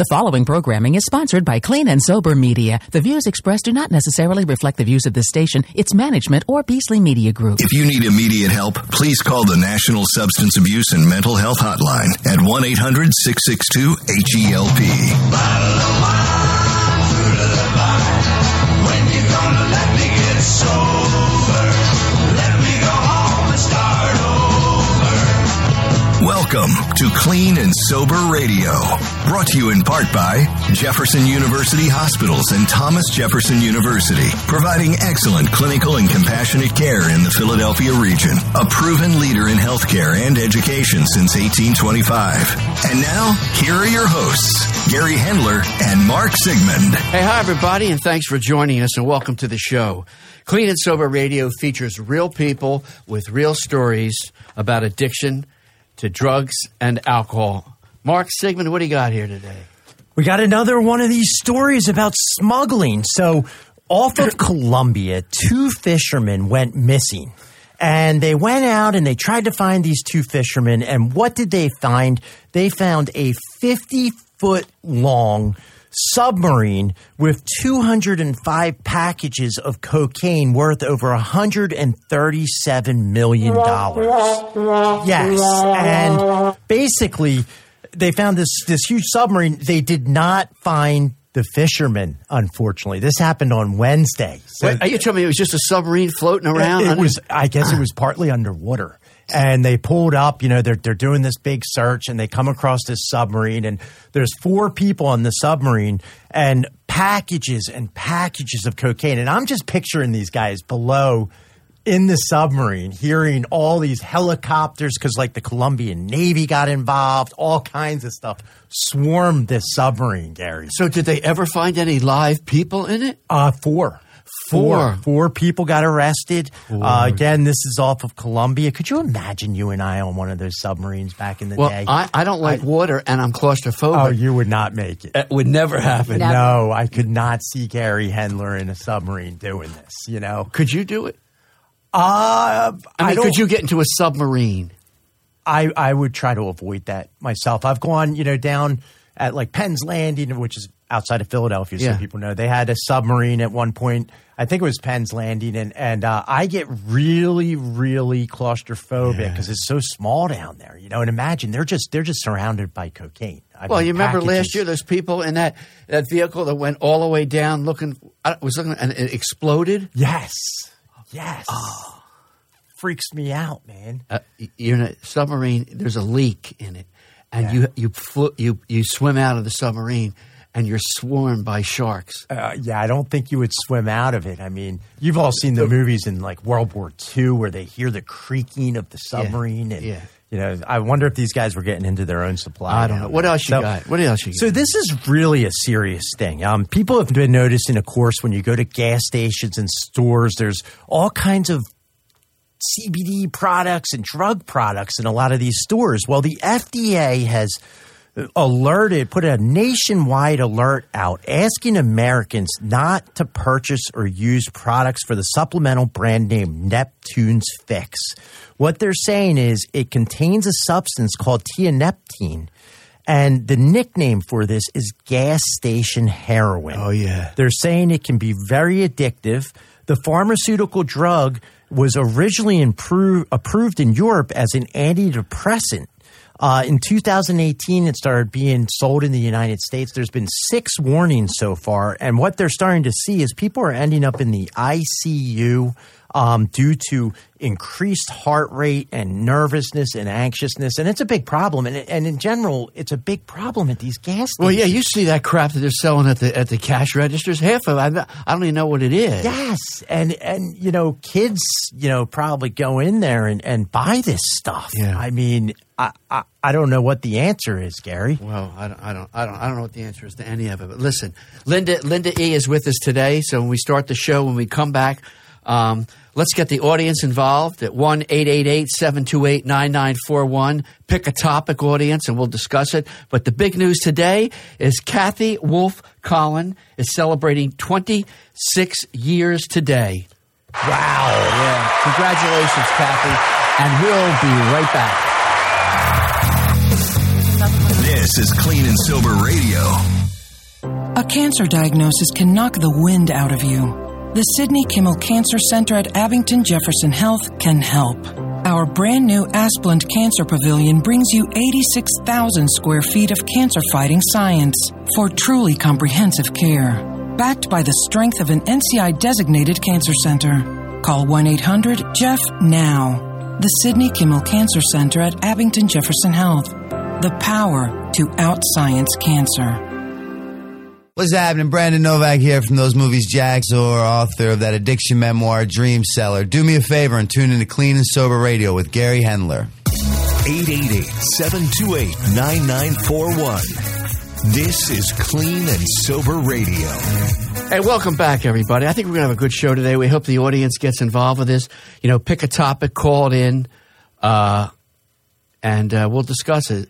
The following programming is sponsored by Clean and Sober Media. The views expressed do not necessarily reflect the views of this station, its management, or Beasley Media Group. If you need immediate help, please call the National Substance Abuse and Mental Health Hotline at 1 800 662 HELP. Welcome to Clean and Sober Radio, brought to you in part by Jefferson University Hospitals and Thomas Jefferson University, providing excellent clinical and compassionate care in the Philadelphia region, a proven leader in healthcare and education since 1825. And now, here are your hosts, Gary Hendler and Mark Sigmund. Hey, hi, everybody, and thanks for joining us, and welcome to the show. Clean and Sober Radio features real people with real stories about addiction to drugs and alcohol. Mark Sigmund, what do you got here today? We got another one of these stories about smuggling. So, off of Colombia, two fishermen went missing. And they went out and they tried to find these two fishermen. And what did they find? They found a 50 foot long submarine with 205 packages of cocaine worth over $137 million. Yes. And basically, they found this, this huge submarine. They did not find the fishermen, unfortunately. This happened on Wednesday. So Wait, are you telling me it was just a submarine floating around? it under- was, I guess it was partly underwater. And they pulled up, you know, they're, they're doing this big search and they come across this submarine and there's four people on the submarine and packages and packages of cocaine. And I'm just picturing these guys below in the submarine, hearing all these helicopters because like the Colombian Navy got involved, all kinds of stuff swarmed this submarine, Gary. so, did they ever find any live people in it? Uh, four. Four. Four. Four people got arrested. Uh, again, this is off of Colombia. Could you imagine you and I on one of those submarines back in the Well, day? I, I don't like water and I'm claustrophobic. oh, you would not make it. It would never happen. No, I could not see Gary Hendler in a submarine doing this. You know, Could you do it? uh, I mean, don't- could you get into a submarine? I, I would try to avoid that myself. I've gone, you know, down at like Penn's Landing, which is outside of Philadelphia, so Yeah. people know. They had a submarine at one point. I think it was Penn's Landing, and and uh, I get really, really claustrophobic because it's so small down there. You know, and imagine they're just they're just surrounded by cocaine. I Well, mean, you remember last year those people in that, that vehicle that went all the way down looking, I was looking and it exploded? Yes, yes. Oh. Freaks me out, man. uh, you're in a submarine. There's a leak in it, and you you flo- you you swim out of the submarine, and you're swarmed by sharks. Uh, yeah, I don't think you would swim out of it. I mean, you've all seen the movies in like World War II where they hear the creaking of the submarine, and yeah. you know, I wonder if these guys were getting into their own supply. I don't know what else you So- got. What else you got? So this is really a serious thing. Um, people have been noticing, of course, when you go to gas stations and stores, there's all kinds of CBD products and drug products in a lot of these stores. Well, the FDA has alerted, put a nationwide alert out asking Americans not to purchase or use products for the supplemental brand name Neptune's Fix. What they're saying is it contains a substance called tianeptine. And the nickname for this is gas station heroin. Oh, yeah. They're saying it can be very addictive. The pharmaceutical drug was originally impro- approved in Europe as an antidepressant. Uh, in 2018, it started being sold in the United States. There's been six warnings so far, and what they're starting to see is people are ending up in the ICU um, due to increased heart rate and nervousness and anxiousness, and it's a big problem. And, and in general, it's a big problem at these gas stations. well, yeah, you see that crap that they're selling at the at the cash registers. Half of it, I, don't even know what it is. Yes, and and you know, kids, you know, probably go in there and, and buy this stuff. Yeah. I mean, I, I I don't know what the answer is, Gary. Well, I don't, I don't, I don't, I don't know what the answer is to any of it. But listen, Linda, Linda E is with us today. So when we start the show, when we come back, um, let's get the audience involved at one eight eight eight seven two eight nine nine four one. Pick a topic, audience, and we'll discuss it. But the big news today is Kathy Wolf Collin is celebrating twenty six years today. Wow. Yeah, congratulations, Kathy, and we'll be right back. This is Clean and Sober Radio A cancer diagnosis can knock the wind out of you. The Sidney Kimmel Cancer Center at Abington Jefferson Health can help. Our brand new Asplundh Cancer Pavilion brings you 86,000 square feet of cancer fighting science for truly comprehensive care. Backed by the strength of an NCI designated cancer center. Call 1 800 Jeff now. The Sidney Kimmel Cancer Center at Abington Jefferson Health. The power to outscience cancer. What's happening? Brandon Novak here from Those Movies Jackass, or author of that addiction memoir, Dream Seller. Do me a favor and tune into Clean and Sober Radio with Gary Hendler. 888-728-9941. This is Clean and Sober Radio. Hey, welcome back, everybody. I think we're going to have a good show today. We hope the audience gets involved with this. You know, pick a topic, call it in, uh, and uh, we'll discuss it.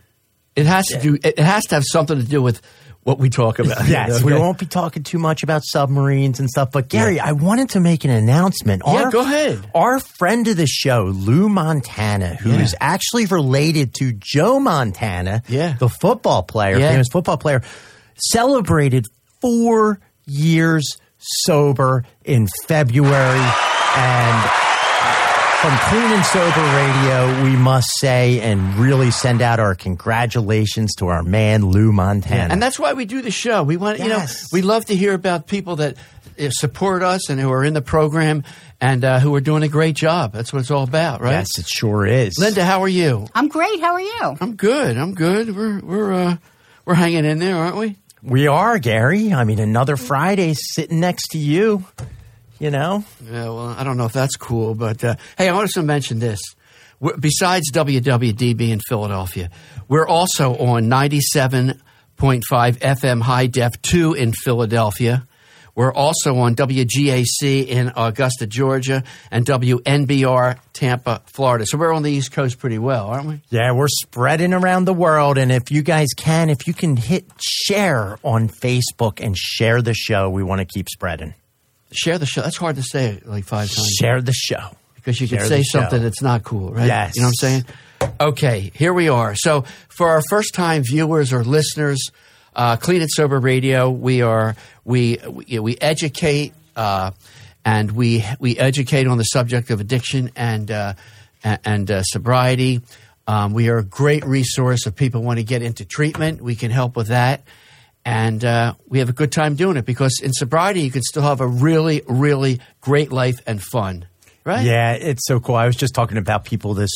It has to do. It has to have something to do with what we talk about. Yes, we won't be talking too much about submarines and stuff. But Gary, I wanted to make an announcement. Yeah, go ahead. Our friend of the show, Lou Montana, who is Yeah. actually related to Joe Montana, Yeah. the football player, Yeah. famous football player, celebrated four years sober in February, and. From Clean and Sober Radio, we must say and really send out our congratulations to our man Lou Montana. And that's why we do the show. We want, you know, we love to hear about people that uh, support us and who are in the program and uh, who are doing a great job. That's what it's all about, right? Yes, it sure is. Linda, how are you? I'm great. How are you? I'm good. I'm good. We're we're uh, we're hanging in there, aren't we? we are, Gary. I mean, another Friday sitting next to you. You know, Yeah. Well, I don't know if that's cool, but uh, hey, I wanted to mention this. we besides WWDB in Philadelphia, we're also on 97.5 FM high def 2 in Philadelphia. We're also on WGAC in Augusta, Georgia, and WNBR Tampa, Florida. So we're on the East Coast pretty well, aren't we? yeah, we're spreading around the world. And if you guys can, if you can hit share on Facebook and share the show, we want to keep spreading. Share the show. That's hard to say like five times. Share the show. because you can Share say something that's not cool, right? Yes. You know what I'm saying? Okay, here we are. So, for our first time viewers or listeners, uh, Clean and Sober Radio, we are we we, we educate uh, and we we educate on the subject of addiction and uh, and uh, sobriety. Um, we are a great resource if people want to get into treatment. We can help with that. And uh, we have a good time doing it because in sobriety, you can still have a really, really great life and fun, right? Yeah, it's so cool. I was just talking about people this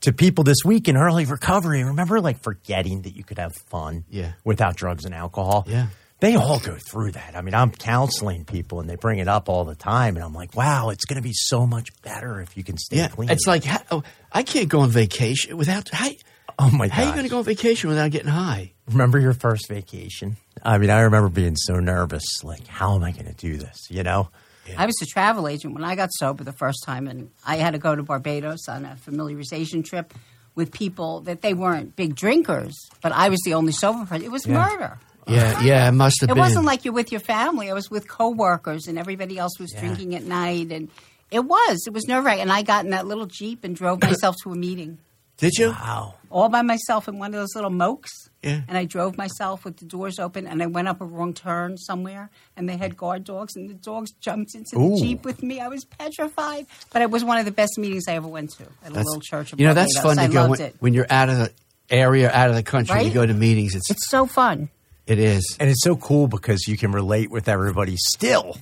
to people this week in early recovery. Remember, like forgetting that you could have fun, Yeah. without drugs and alcohol. Yeah. they all go through that. I mean, I'm counseling people, and they bring it up all the time, and I'm like, wow, it's going to be so much better if you can stay Yeah, clean. it's like how, oh, I can't go on vacation without. How, oh my God. how are you going to go on vacation without getting high? Remember your first vacation? I mean, I remember being so nervous. Like, how am I going to do this? You know? I was a travel agent when I got sober the first time, and I had to go to Barbados on a familiarization trip with people that they weren't big drinkers, but I was the only sober person. It was murder. Yeah, yeah, it must have It been. wasn't like you're with your family. I was with coworkers, and everybody else was drinking at night, and it was. It was nerve wracking. And I got in that little jeep and drove myself to a meeting Did you? Wow. all by myself in one of those little mokes. Yeah. And I drove myself with the doors open, and I went up a wrong turn somewhere, and they had guard dogs, and the dogs jumped into Ooh. the jeep with me. I was petrified, but it was one of the best meetings I ever went to at a little church. In you know, that's Barbados. fun to I go loved when, it. when you're out of the area, out of the country. You go to meetings. It's, It's so fun. it is. And it's so cool because you can relate with everybody still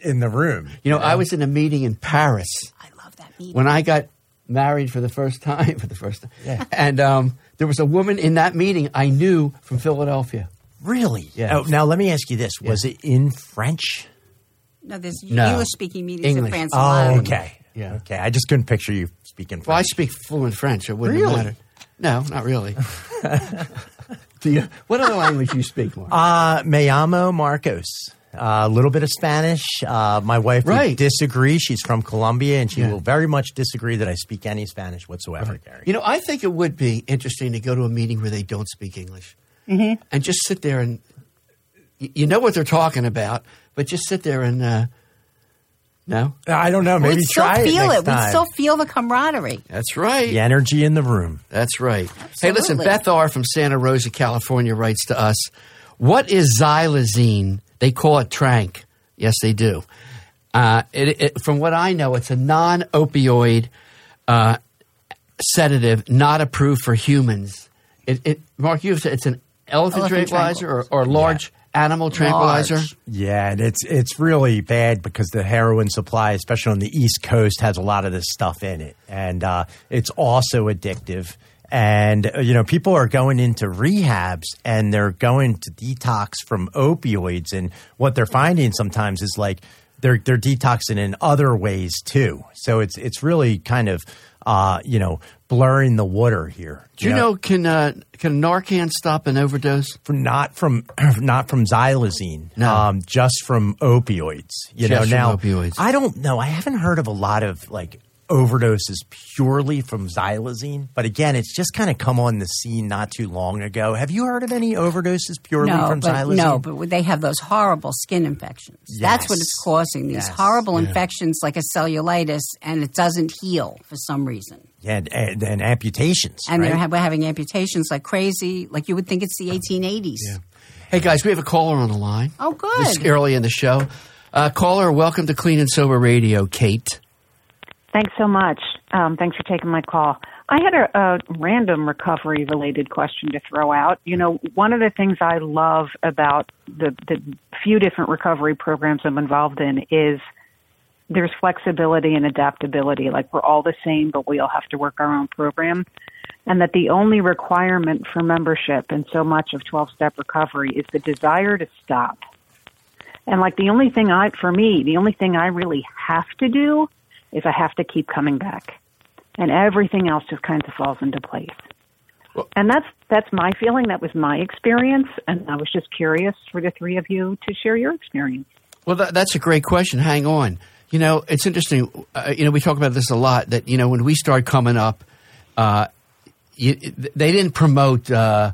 in the room. You know, I was in a meeting in Paris I love that meeting. when I got married for the first time. For the first time, Yeah. and um, there was a woman in that meeting I knew from Philadelphia. Really? Yeah. Oh, now let me ask you this: Was it in French? no, there's No. English speaking meetings English. in France. Oh, of okay. Yeah. Okay. I just couldn't picture you speaking French. Well, I speak fluent French. It wouldn't Really? have mattered. No, not really. Do you? What other language do you speak, Mark? Uh, me llamo Marcos. Uh, a little bit of Spanish. Uh, my wife would Right. disagree. She's from Colombia, and she Yeah. will very much disagree that I speak any Spanish whatsoever, Gary. You know, I think it would be interesting to go to a meeting where they don't speak English mm-hmm. and just sit there and you know what they're talking about, but just sit there and uh, no, I don't know. Maybe We'd still try feel it. it. Next We'd still feel the camaraderie. that's right. the energy in the room. That's right. Hey, listen, Beth R. from Santa Rosa, California writes to us What is xylazine They call it Trank. Yes, they do. Uh, it, it, from what I know, it's a non-opioid uh, sedative, not approved for humans. It, it, Mark, you said it's an elephant, Elephant tranquilizer or, or large animal tranquilizer. Large. Yeah, and it's it's really bad because the heroin supply, especially on the East Coast, has a lot of this stuff in it, and uh, it's also addictive. And uh, you know, people are going into rehabs and they're going to detox from opioids, and what they're finding sometimes is like they're they're detoxing in other ways too. So it's it's really kind of uh, you know blurring the water here. Do you know, can uh, can Narcan stop an overdose? from not from not from xylazine, No. um, just from opioids. You Just from know, now opioids. I don't know. I haven't heard of a lot of like overdoses purely from xylazine, but again, it's just kind of come on the scene not too long ago. Have you heard of any overdoses purely no, from but, xylazine? no, but they have those horrible skin infections. That's what it's causing. These Yes. horrible infections like a cellulitis, and it doesn't heal for some reason. yeah, and, and, and amputations. And right? they're ha- we're having amputations like crazy. Like you would think it's the 1880s. Hey guys, we have a caller on the line. Oh, good. This early in the show. Uh, caller, welcome to Clean and Sober Radio, Kate. Thanks so much. Um, thanks for taking my call. I had a, a random recovery related question to throw out. You know, one of the things I love about the, the few different recovery programs I'm involved in is there's flexibility and adaptability. Like we're all the same, but we all have to work our own program. And that the only requirement for membership in so much of 12 step recovery is the desire to stop. And like the only thing I, for me, the only thing I really have to do is I have to keep coming back. And everything else just kind of falls into place. and that's that's my feeling. That was my experience, and I was just curious for the three of you to share your experience. Well, that, that's a great question. Hang on. You know, it's interesting. Uh, you know, we talk about this a lot. That you know, when we started coming up, uh, you, they didn't promote uh,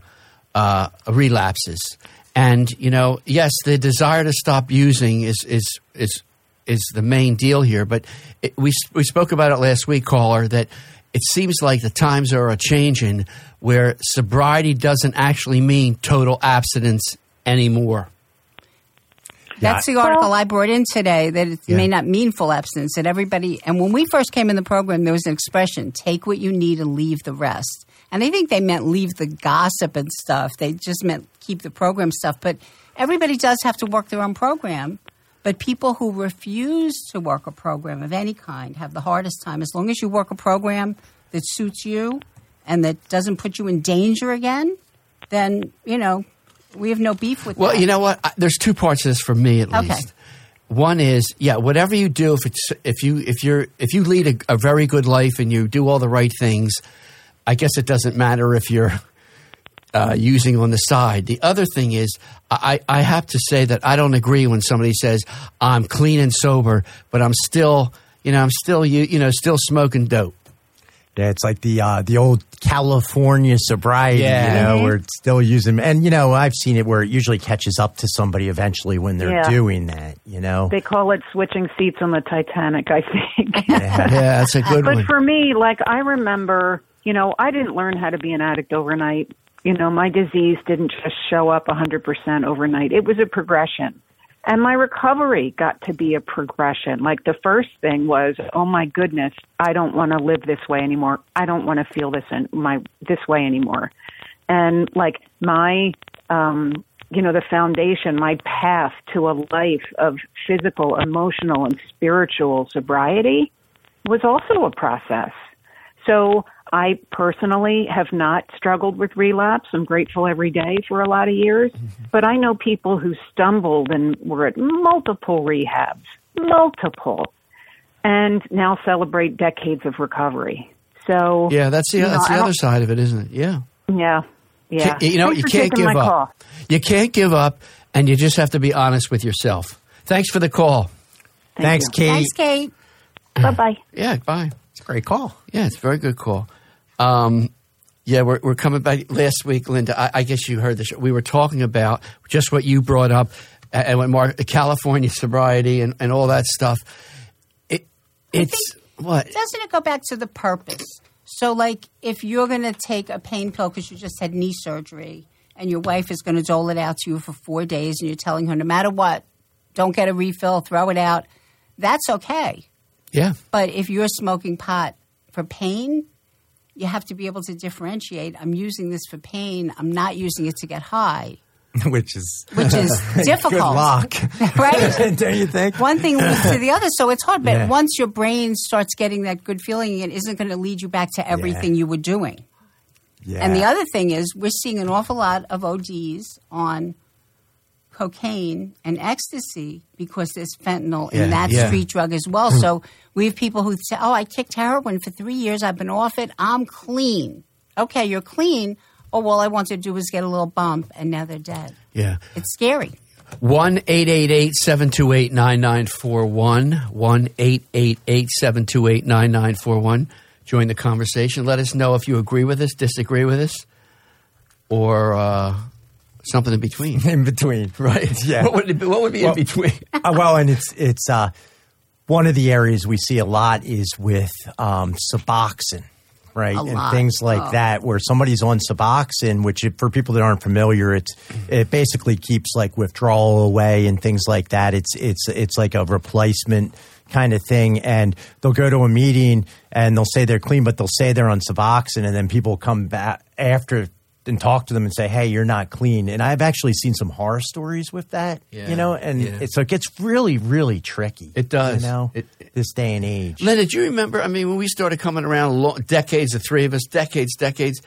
uh, relapses, and you know, yes, the desire to stop using is is is is the main deal here. But it, we we spoke about it last week, caller. That it seems like the times are a changing where sobriety doesn't actually mean total abstinence anymore. That's the article I brought in today that it may not mean full abstinence. That everybody, and when we first came in the program, there was an expression: "Take what you need and leave the rest." And I think they meant leave the gossip and stuff. They just meant keep the program stuff. But everybody does have to work their own program. But people who refuse to work a program of any kind have the hardest time. As long as you work a program that suits you and that doesn't put you in danger again, then you know we have no beef with Well, that. you know what? I, there's two parts of this for me at Okay. least. One is, yeah, whatever you do, if it's if you if you're if you lead a, a very good life and you do all the right things, I guess it doesn't matter if you're uh, using on the side. The other thing is, I, I have to say that I don't agree when somebody says I'm clean and sober, but I'm still, you know, I'm still you, you know, still smoking dope. Yeah, it's like the uh, the old California sobriety, Yeah. you know, Mhm. where it's still using. And you know, I've seen it where it usually catches up to somebody eventually when they're Yeah. doing that. You know, They call it switching seats on the Titanic, I think. Yeah, that's a good but one. for me, like I remember, you know, I didn't learn how to be an addict overnight. You know, my disease didn't just show up 100% overnight. It was a progression. And my recovery got to be a progression. Like the first thing was, oh my goodness, I don't want to live this way anymore. I don't want to feel this in my this way anymore. And like my um you know, the foundation, my path to a life of physical, emotional, and spiritual sobriety was also a process. So I personally have not struggled with relapse. I'm grateful every day for a lot of years. Mm-hmm. But I know people who stumbled and were at multiple rehabs, multiple, and now celebrate decades of recovery. So Yeah, that's the you know, that's the other side of it, isn't it? Yeah. Yeah, yeah. Can't- you know, Thanks you can't give up. call. You can't give up, and you just have to be honest with yourself. Thanks for the call. thanks, you. Kate. Thanks, Kate. Bye bye. Yeah, bye. It's a great call. Yeah, it's a very good call. Um, yeah, we're, we're coming back last week, Linda. I, I guess you heard the show. We were talking about just what you brought up, and what Mark, California sobriety and, and all that stuff. It, it's what? Doesn't it go back to the purpose? So, like, if you're going to take a pain pill because you just had knee surgery and your wife is going to dole it out to you for four days, and you're telling her no matter what, don't get a refill, throw it out. That's okay. Yeah. But if you're smoking pot for pain, you have to be able to differentiate. I'm using this for pain. I'm not using it to get high, which is which is difficult. Good luck, right? Don't you think? One thing leads to the other, so it's hard. But Yeah. once your brain starts getting that good feeling, it isn't going to lead you back to everything you were doing. Yeah. And the other thing is, we're seeing an awful lot of ODs on cocaine and ecstasy because there's fentanyl Yeah, in that yeah. street drug as well. so we have people who say, "Oh, I kicked heroin for three years. I've been off it. I'm clean." Okay, you're clean. Oh, all I want to do was get a little bump, and now they're dead. Yeah. It's scary. 1 888 728 9941. 1 888 728 9941. Join the conversation. Let us know if you agree with us, disagree with us, or uh, something in between. in between, Right? Yeah. What would, it be, what would be Well- in between? Uh, well, and it's it's uh, one of the areas we see a lot is with um, Suboxone, right, A and lot. things like Oh. that, where somebody's on Suboxone, which if- for people that aren't familiar, it's it basically keeps like withdrawal away and things like that. It's it's it's like a replacement kind of thing, and they'll go to a meeting and they'll say they're clean, but they'll say they're on Suboxone, and then people come back after. And talk to them and say, "Hey, you're not clean." And I've actually seen some horror stories with that, Yeah. you know. And Yeah. it's so it gets really, really tricky. It does. you know, It- this day and age. Linda, do you remember? I mean, when we started coming around, lo- decades, the three of us, decades, decades,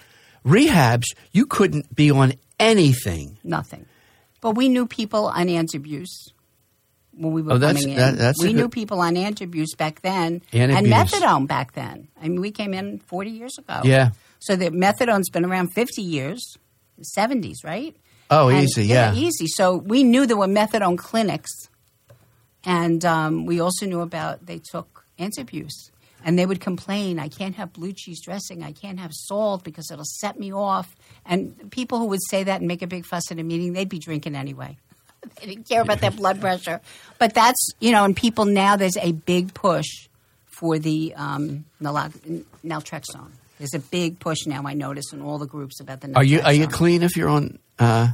rehabs, you couldn't be on anything. Nothing. But we knew people on antabuse when we were Oh, that's- coming in. that- that's a we good- knew people on antabuse back then Antabuse. and methadone back then. I mean, we came in 40 years ago. Yeah. So the methadone's been around 50 years, 70s, right? Oh, And- easy, yeah. easy. So we knew there were methadone clinics, and um, we also knew about they took antabuse. And they would complain, I can't have blue cheese dressing, I can't have salt because it'll set me off. And people who would say that and make a big fuss at a meeting, they'd be drinking anyway. they didn't care about their blood pressure. But that's, you know, and people now, there's a big push for the um, naltrexone. There's a big push now, I notice, in all the groups about the naltrexone. Are you are you clean if you're on? Uh,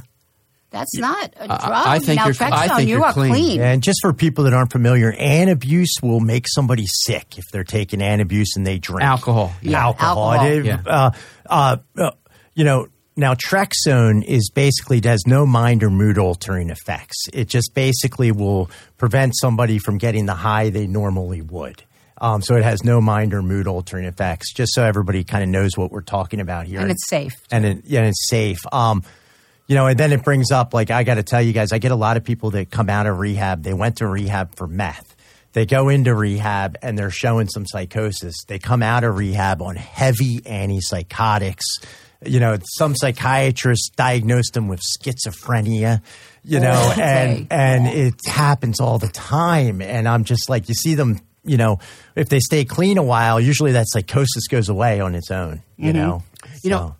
That's not a drug. I- I think you're- naltrexone, I think you you're are clean. clean. And just for people that aren't familiar, antabuse will make somebody sick if they're taking antabuse and they drink Alcohol. Yeah, Alcohol. alcohol. It- Yeah. uh, uh, uh, you know. Naltrexone is basically it has no mind or mood altering effects. It just basically will prevent somebody from getting the high they normally would. Um, so it has no mind or mood altering effects. Just so everybody kind of knows what we're talking about here, And it's safe. and it, yeah, and it's safe. Um, you know, and then it brings up like I got to tell you guys, I get a lot of people that come out of rehab. They went to rehab for meth. They go into rehab and they're showing some psychosis. They come out of rehab on heavy antipsychotics. You know, some psychiatrists diagnosed them with schizophrenia. You know, and and it happens all the time. And I'm just like, you see them. You know, if they stay clean a while, usually that psychosis goes away on its own. You know, You know,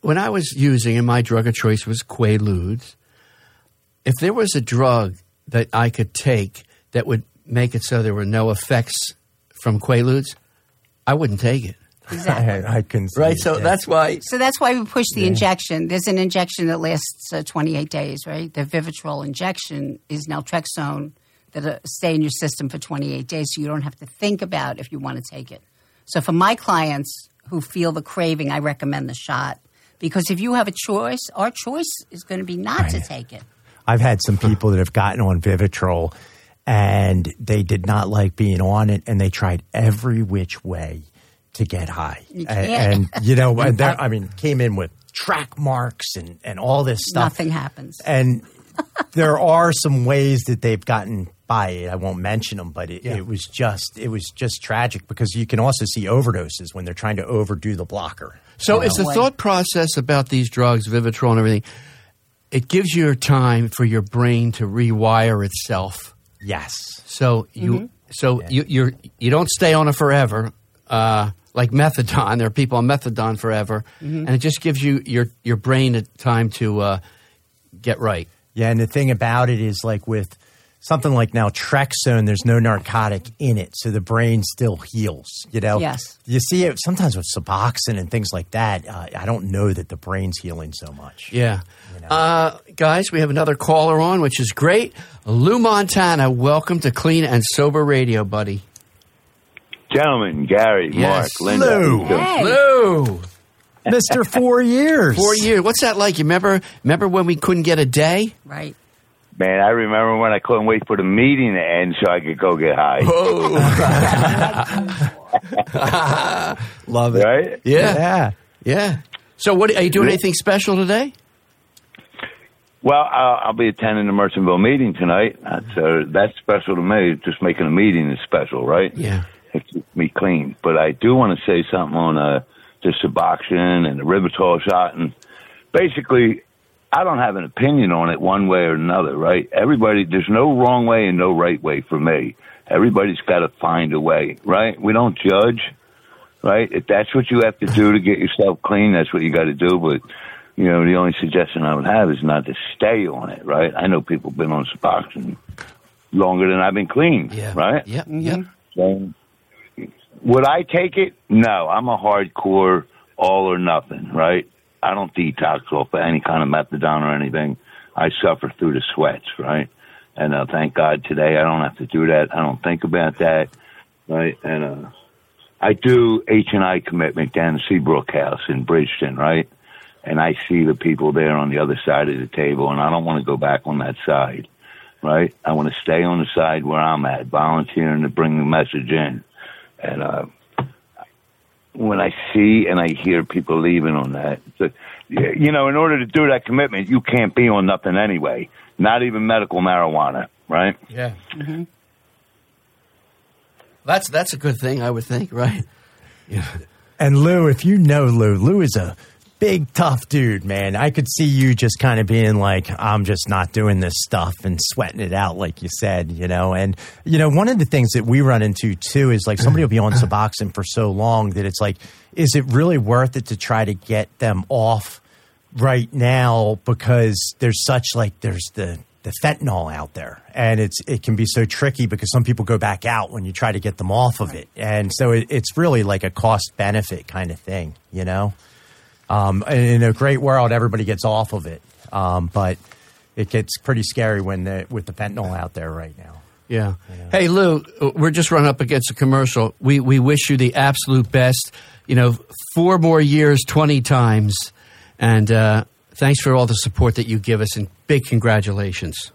when I was using, and my drug of choice was Quaaludes, if there was a drug that I could take that would make it so there were no effects from Quaaludes, I wouldn't take it. Exactly. I, I couldn't see Right? it, So yeah. that's why. So that's why we push the injection. There's an injection that lasts uh, 28 days, right? The Vivitrol injection is naltrexone that uh, stay in your system for 28 days, so you don't have to think about if you want to take it. So for my clients who feel the craving, I recommend the shot because if you have a choice, our choice is going to be not to take it. I've had some people that have gotten on Vivitrol and they did not like being on it and they tried every which way to get high. You And, and, you know, and I mean, came in with track marks and, and all this stuff. Nothing happens. And there are some ways that they've gotten by it. I won't mention them, but it, Yeah. it was just it was just tragic because you can also see overdoses when they're trying to overdo the blocker. So You is know? the thought process about these drugs, Vivitrol and everything, it gives you time for your brain to rewire itself. yes. So you so you you're you don't stay on it forever, uh, like methadone. There are people on methadone forever, and it just gives you your your brain a time to uh, get right. Yeah, and the thing about it is like with something like naltrexone, there's no narcotic in it, so the brain still heals. You know, Yes. You see it sometimes with Suboxone and things like that. Uh, I don't know that the brain's healing so much. Yeah. Uh, guys, we have another caller on, which is great. Lou Montana, welcome to Clean and Sober Radio, buddy. Gentlemen, Gary, Yes. Mark, Linda. Lou. Hey. Lou, Mister Four Years. four years. What's that like? You remember? Remember when we couldn't get a day? Right. Man, I remember when I couldn't wait for the meeting to end so I could go get high. Love it. Right? Yeah, Yeah. yeah. So, what are you doing? Anything special today? Well, I'll, I'll be attending the Merchantville meeting tonight. That's, uh, that's special to me. Just making a meeting is special, right? Yeah. It keeps me clean. But I do want to say something on uh, the Suboxone and the Vivitrol shot. And basically, I don't have an opinion on it one way or another, right? Everybody, there's no wrong way and no right way for me. Everybody's got to find a way, right? We don't judge, right? If that's what you have to do to get yourself clean, that's what you got to do. But, you know, the only suggestion I would have is not to stay on it, right? I know people have been on Suboxone longer than I've been clean, Yeah. right? Yeah, yeah. So, would I take it? No, I'm a hardcore all or nothing, right? I don't detox off of any kind of methadone or anything. I suffer through the sweats, right? And uh, thank God today I don't have to do that. I don't think about that, right? And uh, I do H and I commitment down at Seabrook House in Bridgeton, right? And I see the people there on the other side of the table, and I don't want to go back on that side, right? I want to stay on the side where I'm at, volunteering to bring the message in. And uh, when I see and I hear people leaving on that, a- you know, in order to do that commitment, you can't be on nothing anyway, not even medical marijuana, right? Yeah. That's that's a good thing, I would think, right? Yeah. And Lou, if you know Lou, Lou is a big tough dude, man. I could see you just kind of being like, I'm just not doing this stuff and sweating it out, like you said, you know. And you know, one of the things that we run into too is like somebody will be on Suboxone for so long that it's like, is it really worth it to try to get them off right now because there's such like there's the the fentanyl out there and it's it can be so tricky because some people go back out when you try to get them off of it and so it, it's really like a cost benefit kind of thing you know um, in a great world everybody gets off of it um, but it gets pretty scary when the with the fentanyl out there right now Yeah. Hey, Lou, we're just running up against a commercial. We we wish you the absolute best. You know, four more years, twenty times, and uh, thanks for all the support that you give us, and big congratulations.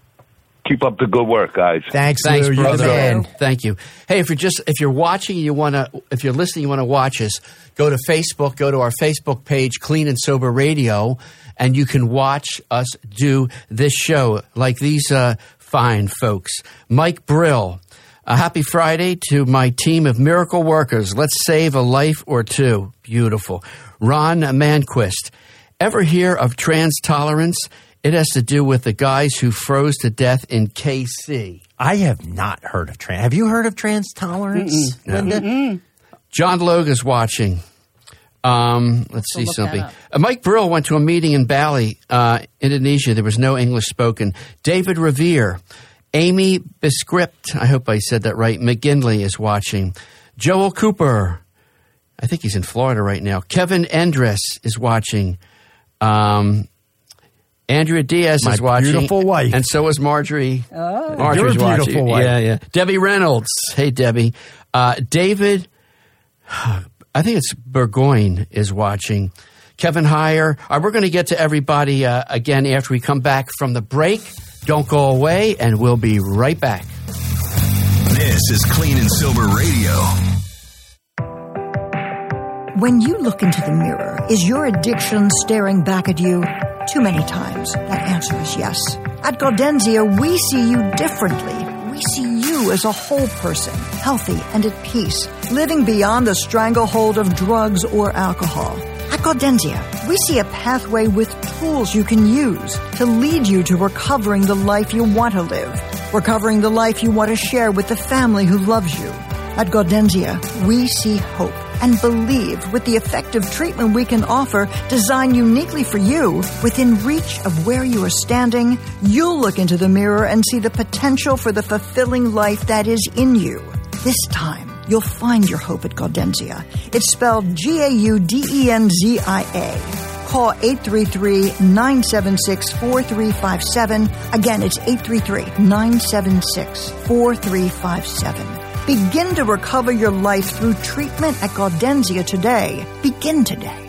Keep up the good work, guys. thanks, Thanks, Lou, you're the brother. man. Thank you. Hey, if you're just if you're watching, you want to if you're listening, you want to watch us. Go to Facebook. Go to our Facebook page, Clean and Sober Radio, and you can watch us do this show like these uh, fine folks. Mike Brill. A happy Friday to my team of miracle workers. Let's save a life or two. Beautiful. Ron Manquist. Ever hear of trans tolerance? It has to do with the guys who froze to death in KC. I have not heard of trans. Have you heard of trans tolerance, Linda? John Logue is watching. Um, let's see something. Uh, Mike Brill went to a meeting in Bali, uh, Indonesia. There was no English spoken. David Revere, Amy Biscript, I hope I said that right. McGinley is watching. Joel Cooper, I think he's in Florida right now. Kevin Endress is watching. Um, Andrea Diaz My is watching. beautiful wife. And so is Marjorie. Oh. Marjorie's Your beautiful watching. wife. Yeah, yeah. Debbie Reynolds. Hey, Debbie. Uh, David, I think it's Burgoyne is watching. Kevin Heyer. All right, we're going to get to everybody uh, again after we come back from the break. Don't go away, and we'll be right back. This is Clean and Sober Radio. When you look into the mirror, is your addiction staring back at you? Too many times. That answer is yes. At Gaudenzia, we see you differently. We see you as a whole person, healthy and at peace, living beyond the stranglehold of drugs or alcohol. At Gaudenzia, we see a pathway with tools you can use to lead you to recovering the life you want to live, recovering the life you want to share with the family who loves you. At Gaudenzia, we see hope and believe with the effective treatment we can offer, designed uniquely for you, within reach of where you are standing, you'll look into the mirror and see the potential for the fulfilling life that is in you. This time, you'll find your hope at Gaudenzia. It's spelled G A U D E N Z I A. Call 833 976 4357. Again, it's 833 976 4357. Begin to recover your life through treatment at Gaudenzia today. Begin today.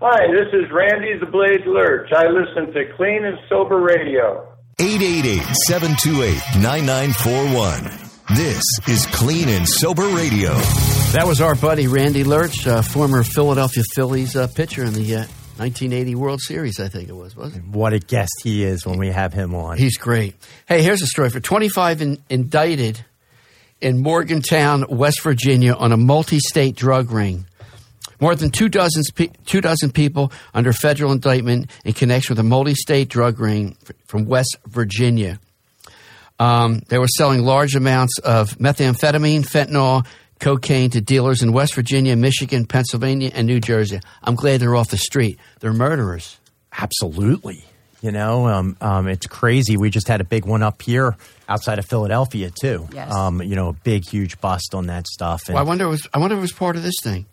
Hi, this is Randy the Blade Lerch. I listen to Clean and Sober Radio. 888-728-9941. This is Clean and Sober Radio. That was our buddy Randy Lerch, uh, former Philadelphia Phillies uh, pitcher in the uh, 1980 World Series, I think it was, wasn't it? What a guest he is when we have him on. He's great. Hey, here's a story for 25 in, indicted in Morgantown, West Virginia, on a multi-state drug ring. More than two dozen, two dozen people under federal indictment in connection with a multi-state drug ring from West Virginia. Um, they were selling large amounts of methamphetamine, fentanyl, cocaine to dealers in West Virginia, Michigan, Pennsylvania, and New Jersey. I'm glad they're off the street. They're murderers. Absolutely. You know, um, um, it's crazy. We just had a big one up here outside of Philadelphia too. Yes. Um, you know, a big, huge bust on that stuff. And Well, I wonder. If it was, I wonder if it was part of this thing.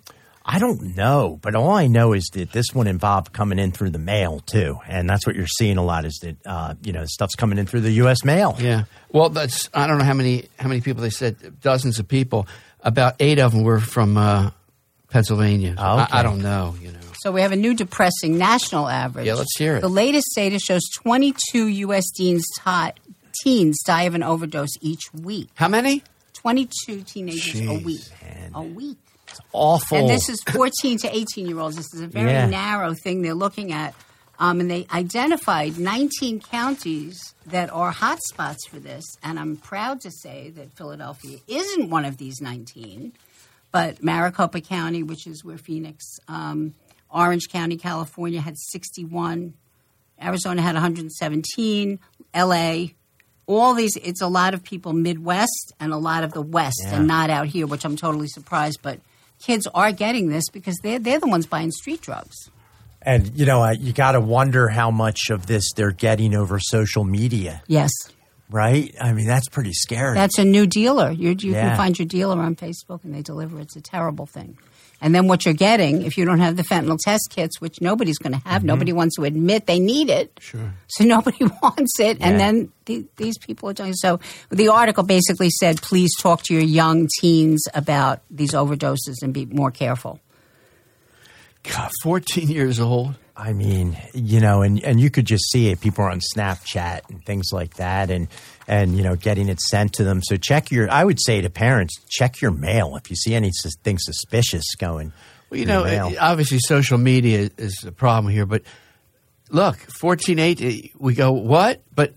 I don't know, but all I know is that this one involved coming in through the mail too, and that's what you're seeing a lot. Is that uh, you know stuff's coming in through the U.S. mail? Yeah. Well, that's. I don't know how many how many people they said. Dozens of people. About eight of them were from uh, Pennsylvania. So I, Okay. I don't know. You know. So we have a new depressing national average. Yeah, let's hear it. The latest data shows 22 U.S. teens, ti- teens die of an overdose each week. How many? 22 teenagers a Jeez, week. A week. It's awful. And this is 14 to 18 year olds. This is a very Yeah. narrow thing they're looking at. Um, and they identified 19 counties that are hotspots for this. And I'm proud to say that Philadelphia isn't one of these 19, but Maricopa County, which is where Phoenix, um, Orange County, California, had 61. Arizona had 117. LA, all these, it's a lot of people Midwest and a lot of the West Yeah. and not out here, which I'm totally surprised. But kids are getting this because they're, they're the ones buying street drugs. And you know, you got to wonder how much of this they're getting over social media, Yes. right? I mean, that's pretty scary. That's a new dealer. you you Yeah. can find your dealer on Facebook and they deliver. It's a terrible thing. And then what you're getting, if you don't have the fentanyl test kits, which nobody's going to have, mm-hmm. nobody wants to admit they need it. Sure. So nobody wants it. Yeah. And then the, these people are doing so. The article basically said, please talk to your young teens about these overdoses and be more careful. God, 14 years old. I mean, you know, and, and you could just see it. People are on Snapchat and things like that, and and you know, getting it sent to them. So check your. I would say to parents, check your mail if you see anything suspicious going. Well, you know, the mail. it- obviously social media is a problem here, but look, 14, 8, eh, we go, what? But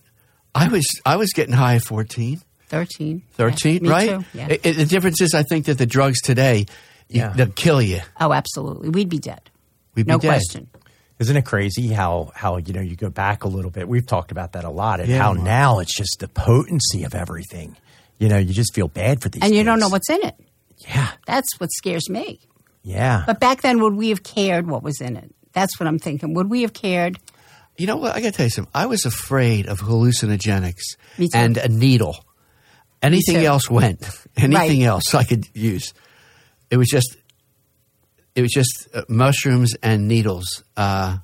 I was I was getting high at 14, 13. 13, Yeah, me right? too. Yeah. It- it- the difference is I think that the drugs today, you- Yeah. they'll kill you. oh, absolutely. We'd be dead. We'd be no dead. question. Isn't it crazy how how you know you go back a little bit? We've talked about that a lot, and Yeah, how Mark. now it's just the potency of everything. You know, you just feel bad for these. And you don't know what's in it. Yeah, That's what scares me. yeah. But back then, would we have cared what was in it? That's what I'm thinking. Would we have cared? You know what? I got to tell you something. I was afraid of hallucinogenics Me too. and a needle. Anything too. else went. Anything Right. else I could use. It was just, it was just uh, mushrooms and needles. Uh,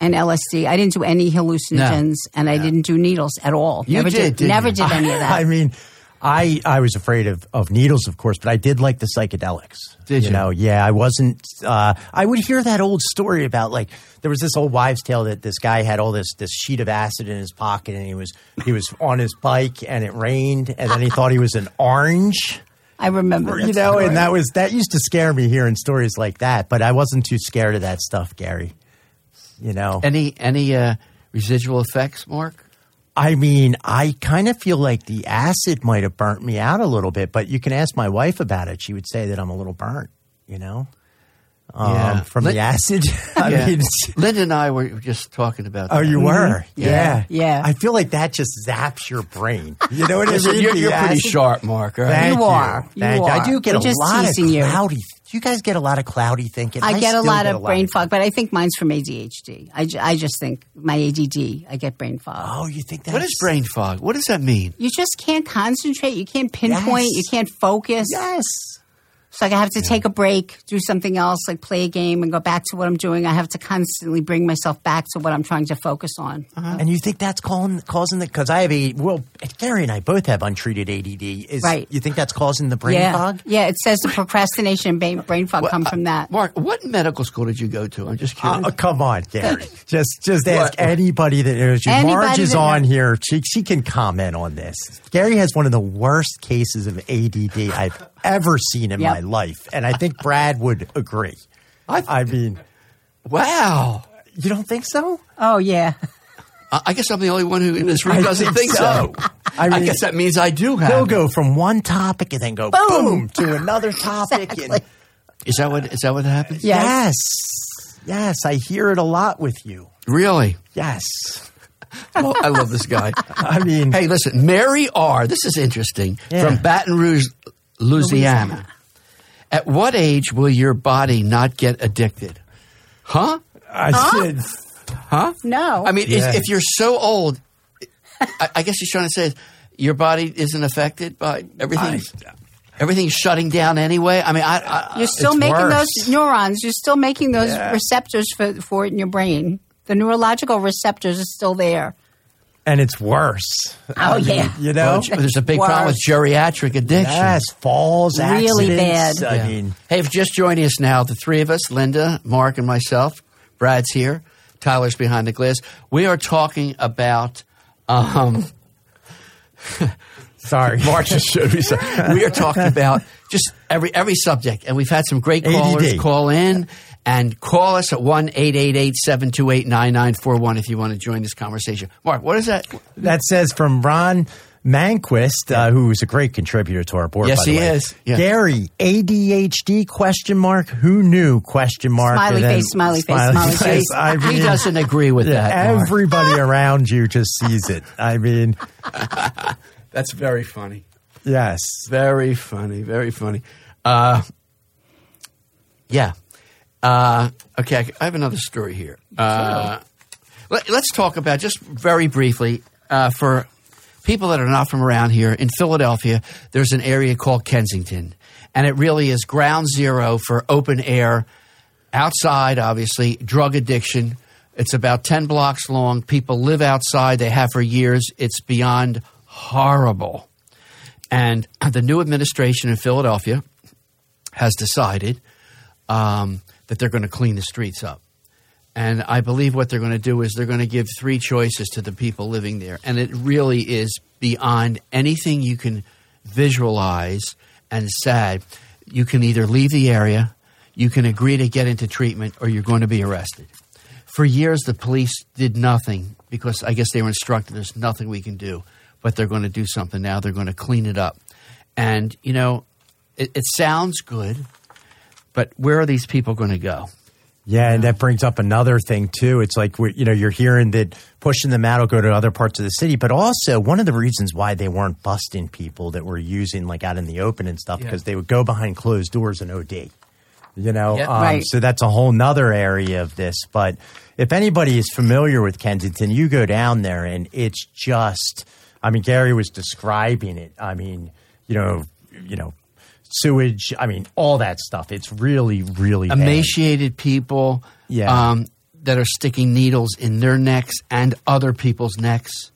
And LSD. I didn't do any hallucinogens, and I didn't do needles at all. You never did, didn't never you? did any of that. I mean, I I was afraid of, of needles, of course, but I did like the psychedelics. Did you? know? Yeah, I wasn't. Uh, I would hear that old story about like there was this old wives' tale that this guy had all this this sheet of acid in his pocket, and he was he was on his bike, and it rained, and then he thought he was an orange. I remember. You know, story. and that was that used to scare me hearing stories like that. But I wasn't too scared of that stuff, Gary. You know, any any uh, residual effects, Mark? I mean, I kind of feel like the acid might have burnt me out a little bit, but you can ask my wife about it. She would say that I'm a little burnt, you know? Um, Yeah. from Lin- the acid. I Yeah. mean, Linda and I were just talking about. oh, that. you were, Mm-hmm. Yeah. yeah. Yeah. I feel like that just zaps your brain. You know what I mean? you're, you're pretty sharp, Mark. all right? Thank You are. You Thank I are. do get We're a just lot of teasing you. cloudy. Do you guys get a lot of cloudy thinking? I get a lot get of brain fog, but I think mine's from ADHD. I, ju- I just think my ADD, I get brain fog. Oh, you think that's What is brain fog? What does that mean? You just can't concentrate. You can't pinpoint. Yes. You can't focus. Yes. So like I have to take a break, do something else, like play a game and go back to what I'm doing. I have to constantly bring myself back to what I'm trying to focus on. And you think that's causing causing the because I have a well, Gary and I both have untreated ADD. Is Right. You think that's causing the brain yeah. fog? Yeah, it says the procrastination and brain, brain fog Well, come uh, from that. Mark, what medical school did you go to? I'm just curious. Oh, come on, Gary. just just ask What? anybody that knows you. Anybody Marge is on knows- here. She she can comment on this. Gary has one of the worst cases of ADD I've ever seen in Yep. my life, and I think Brad would agree. I- I mean, wow. you don't think so? Oh yeah. I I guess I'm the only one who in this room I doesn't think think so. so. I, I guess that means I do have. He'll go from one topic and then go boom, Boom. to another topic. Exactly. And Is that what? Is that what happens? Yes. yes, yes, I hear it a lot with you. Really? Yes, Well, I love this guy. I mean, Hey, listen, Mary R. This is interesting Yeah. from Baton Rouge, Louisiana. At what age will your body not get addicted? Huh? I said, Huh? No. I mean, Yeah. if, if you're so old, I, I guess he's trying to say is your body isn't affected by everything. everything's shutting down anyway. I mean, I, I You're still making worse. those neurons. You're still making those Yeah. receptors for, for it in your brain. The neurological receptors are still there. And it's worse. Oh yeah. You know, well, there's a big problem with geriatric addiction. yes, falls, Really accidents. bad. I Yeah. mean, hey, if you're just joining us now, the three of us, Linda, Mark, and myself, Brad's here, Tyler's behind the glass. We are talking about. Um, sorry, Mark just showed me. So we are talking about just every every subject, and we've had some great callers ADD. call in and call us at one eight eight eight seven two eight nine nine four one if you want to join this conversation. Mark, what is that? That says from Ron Manquist, uh, who is a great contributor to our board. Yes, by the he way. is. Yeah. Gary, ADHD? Question mark. Who knew? Question mark. Smiley And then face, smiley face, smiley face. I he doesn't agree with yeah, that. Everybody around you just sees it. I mean, That's very funny. yes. Very funny. Very funny. Uh, yeah. Uh, okay, I- I have another story here. Uh, let, us talk about just very briefly uh, for people that are not from around here in Philadelphia. There's an area called Kensington, and it really is ground zero for open air, outside. Obviously, drug addiction. It's about ten blocks long. People live outside. They have for years. It's beyond horrible. And the new administration in Philadelphia has decided um, that they're going to clean the streets up. And I believe what they're going to do is they're going to give three choices to the people living there. And it really is beyond anything you can visualize and sad. You can either leave the area, you can agree to get into treatment, or you're going to be arrested. For years, the police did nothing because I guess they were instructed there's nothing we can do. But they're going to do something now. They're going to clean it up. And, you know, it, it sounds good, but where are these people going to go? Yeah, and that brings up another thing too. It's like we're, you know you're hearing that pushing them out will go to other parts of the city, but also one of the reasons why they weren't busting people that were using like out in the open and stuff Yeah. because they would go behind closed doors and OD. You know, Yep. um, Right. so that's a whole nother area of this. But if anybody is familiar with Kensington, you go down there and it's just. I mean, Gary was describing it. I mean, you know, you know, sewage. I mean, all that stuff. It's really, really bad. emaciated people Yeah. um, that are sticking needles in their necks and other people's necks.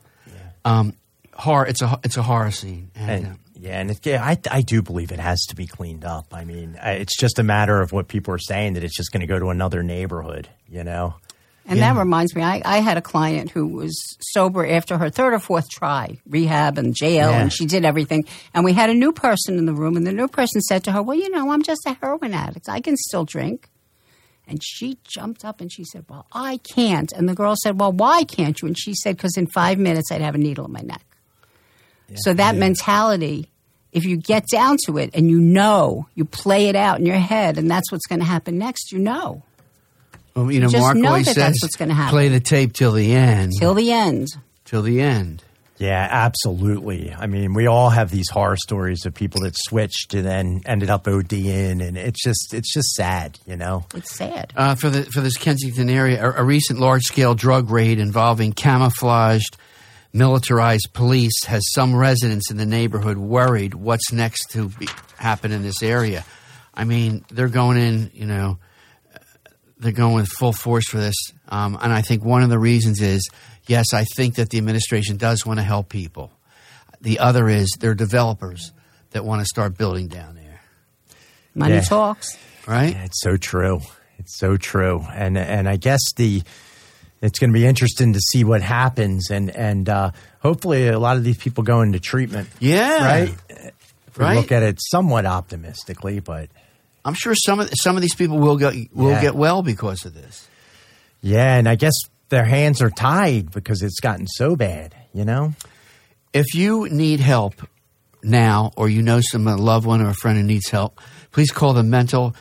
Um, horror. It's a it's a horror scene. And, uh, And, yeah, and it, yeah, I, I do believe it has to be cleaned up. I mean, it's just a matter of what people are saying that it's just going to go to another neighborhood, you know? And that reminds me, I, I had a client who was sober after her third or fourth try, rehab and jail, Yeah. and she did everything. And we had a new person in the room, and the new person said to her, Well, you know, I'm just a heroin addict. I can still drink. And she jumped up and she said, Well, I can't. And the girl said, Well, why can't you? And she said, Because in five minutes I'd have a needle in my neck. so that mentality if you get down to it and you know, you play it out in your head, and that's what's going to happen next, you know. Well, you know, Just Mark know always that says, that's what's gonna happen. play the tape till the end. Till the end. till the end. Yeah, absolutely. I mean, we all have these horror stories of people that switched and then ended up ODing, and it's just it's just sad, you know. It's sad. Uh, for the for this Kensington area, a, a recent large scale drug raid involving camouflaged, militarized police has some residents in the neighborhood worried what's next to be, happen in this area. I mean, they're going in, you know, they're going with full force for this, um, and I think one of the reasons is yes, I think that the administration does want to help people. The other is they're developers that want to start building down there, Money Yeah. talks. right? Yeah, it's so true. It's so true. And and I guess the it's going to be interesting to see what happens, and and uh, hopefully a lot of these people go into treatment. Yeah. right. If we Right. look at it somewhat optimistically, but I'm sure some of some of these people will get will yeah. get well because of this. Yeah, and I guess their hands are tied because it's gotten so bad, you know? If you need help now or you know some loved one or a friend who needs help, please call the mental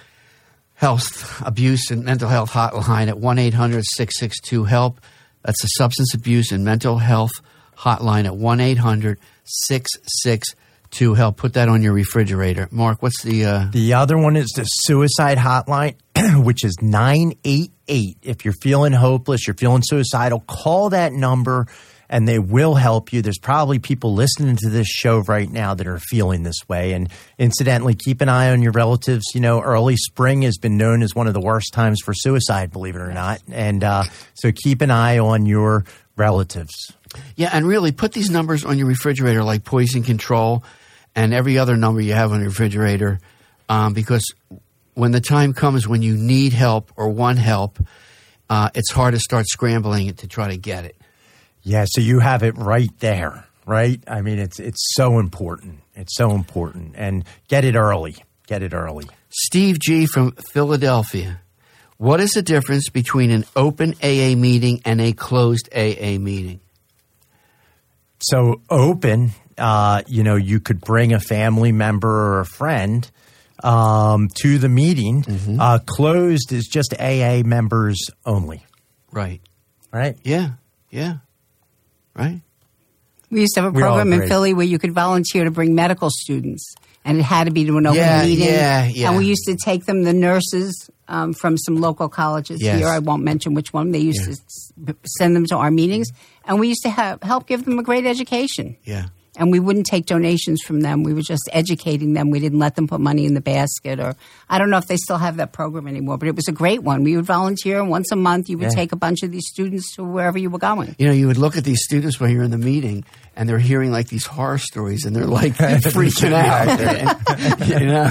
health abuse and mental health hotline at 1-800-662-HELP. That's the substance abuse and mental health hotline at 1-800-662-HELP to help put that on your refrigerator. Mark, what's the uh... The other one is the suicide hotline, which is 988. If you're feeling hopeless, you're feeling suicidal, call that number and they will help you. There's probably people listening to this show right now that are feeling this way. And incidentally, keep an eye on your relatives. You know, early spring has been known as one of the worst times for suicide, believe it or not. And uh, so keep an eye on your relatives. Yeah, and really put these numbers on your refrigerator like poison control and every other number you have on your refrigerator um, because when the time comes when you need help or want help, uh, it's hard to start scrambling it to try to get it. Yeah, so you have it right there, right? I mean, it's it's so important. It's so important, and get it early. Get it early. Steve G from Philadelphia. What is the difference between an open AA meeting and a closed AA meeting? So open, uh, you know, you could bring a family member or a friend um, to the meeting. Uh, closed is just AA members only, Right. right? Yeah. Yeah. Right. We used to have a program in. Philly where you could volunteer to bring medical students, and it had to be to an open Yeah, meeting. yeah, yeah. And we used to take them, the nurses um, from some local colleges Yes. here. I won't mention which one. They used to send them to our meetings, and we used to have, help give them a great education. Yeah. And we wouldn't take donations from them. We were just educating them. We didn't let them put money in the basket, or I don't know if they still have that program anymore. But it was a great one. We would volunteer and once a month. You would Yeah. take a bunch of these students to wherever you were going. You know, you would look at these students when you're in the meeting and they're hearing like these horror stories and they're like freaking out. you know?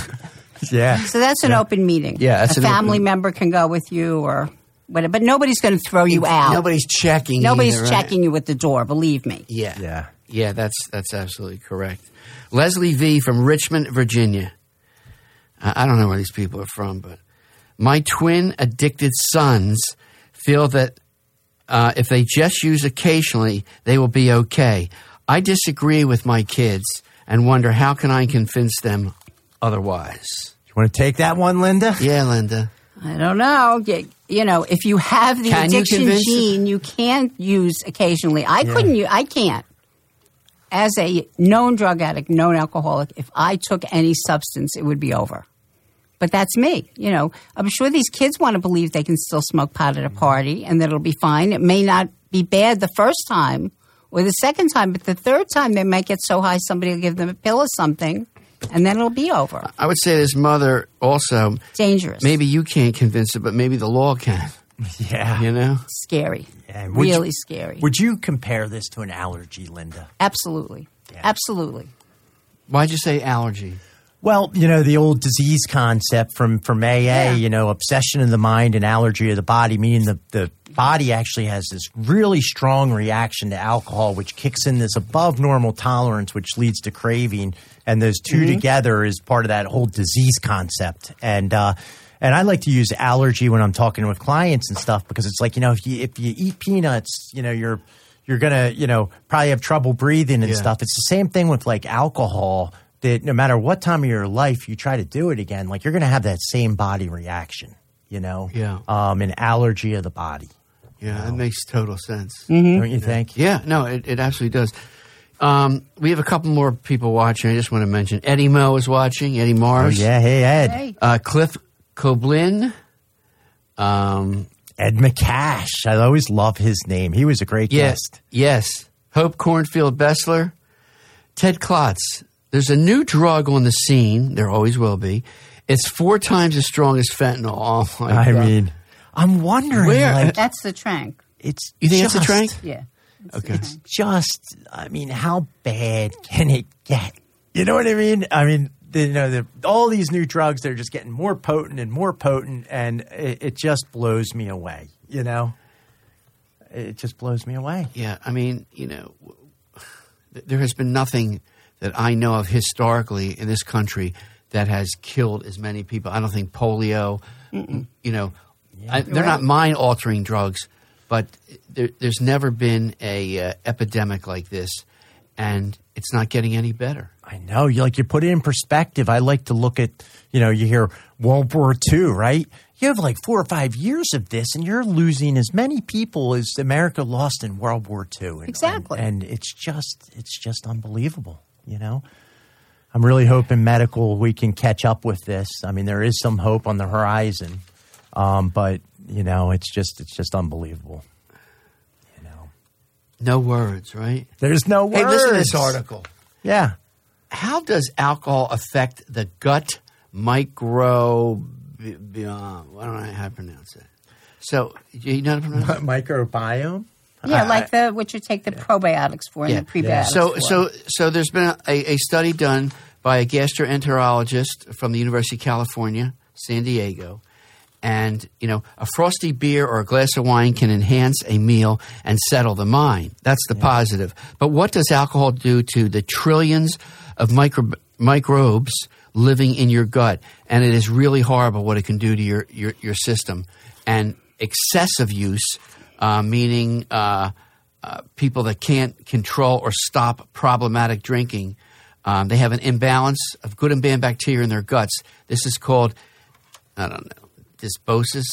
Yeah. So that's an open meeting. Yeah, that's a an family open- member can go with you, or whatever. But nobody's going to throw you out. Nobody's checking. Nobody's either, right? checking you at the door. Believe me. Yeah. Yeah. Yeah, that's that's absolutely correct. Leslie V from Richmond, Virginia. I I don't know where these people are from, but my twin addicted sons feel that uh, if they just use occasionally, they will be okay. I disagree with my kids and wonder how can I convince them otherwise. You want to take that one, Linda? Yeah, Linda. I don't know. You, you know, if you have the Can you addiction them? gene, you can't use occasionally. I couldn't. I can't. As a known drug addict, known alcoholic, if I took any substance, it would be over. But that's me. You know, I'm sure these kids want to believe they can still smoke pot at a mm-hmm. party and that it'll be fine. It may not be bad the first time or the second time, but the third time they might get so high somebody will give them a pill or something, and then it'll be over. I would say this mother also Dangerous. maybe you can't convince it, but maybe the law can. Yeah. You know? scary. And would you- really scary. Would you compare this to an allergy, Linda? Absolutely. Absolutely. Why'd you say allergy? Well, you know, the old disease concept from, from AA, you know, obsession of the mind and allergy of the body, meaning the, the body actually has this really strong reaction to alcohol, which kicks in this above normal tolerance, which leads to craving. And those 2 Mm-hmm. together is part of that whole disease concept. And, uh, and I like to use allergy when I'm talking with clients and stuff because it's like, you know, if you, if you eat peanuts, you know, you're, you're going to, you know, probably have trouble breathing and Yeah. stuff. It's the same thing with like alcohol that no matter what time of your life you try to do it again, like you're going to have that same body reaction, you know? Yeah. Um, an allergy of the body. Yeah, that makes total sense. Don't you think? Yeah, no, it, it absolutely does. Um, we have a couple more people watching. I just want to mention Eddie Mo is watching. Eddie Oh, Mars. yeah. Hey, Ed. Hey. Uh, Cliff Coblin. Um, Ed McCash. I always love his name. He was a great yes, guest. yes. Hope Cornfield Bessler. Ted Klotz. There's a new drug on the scene. There always will be. It's four times as strong as fentanyl. Oh my I God. mean, I'm wondering, Where- like, That's the trank. it's you think that's a just- trank? Yeah. It's Okay. the trank. just I mean, how bad can it get? You know what I mean? I mean, the, you know, the, all these new drugs they're just getting more potent and more potent, and it, it just blows me away. You know, it just blows me away. Yeah, I mean, you know, there has been nothing that I know of historically in this country that has killed as many people. I don't think polio, you know, I, they're not mind altering drugs, but there, there's never been a uh, epidemic like this, and it's not getting any better. I know. You like you put it in perspective. I like to look at you know you hear World War II, right? You have like four or five years of this, and you're losing as many people as America lost in World War II. And, Exactly. and, and it's just it's just unbelievable. You know, I'm really hoping medical we can catch up with this. I mean, there is some hope on the horizon, um, but you know, it's just it's just unbelievable. You know, No words, right? there's no words. Hey, listen to this article. Yeah. How does alcohol affect the gut micro? b- b- uh, I don't know how to pronounce it. So, you know how to pronounce it? Microbiome. Yeah, like the what you take the probiotics for and the prebiotics. So, for. so, so there's been a, a study done by a gastroenterologist from the University of California, San Diego, and you know, a frosty beer or a glass of wine can enhance a meal and settle the mind. That's the positive. But what does alcohol do to the trillions of micro- microbes living in your gut? And it is really horrible what it can do to your your, your system. And excessive use, uh, meaning. Uh, uh, people that can't control or stop problematic drinking. Um, they have an imbalance of good and bad bacteria in their guts. This is called, I don't know, dysbiosis.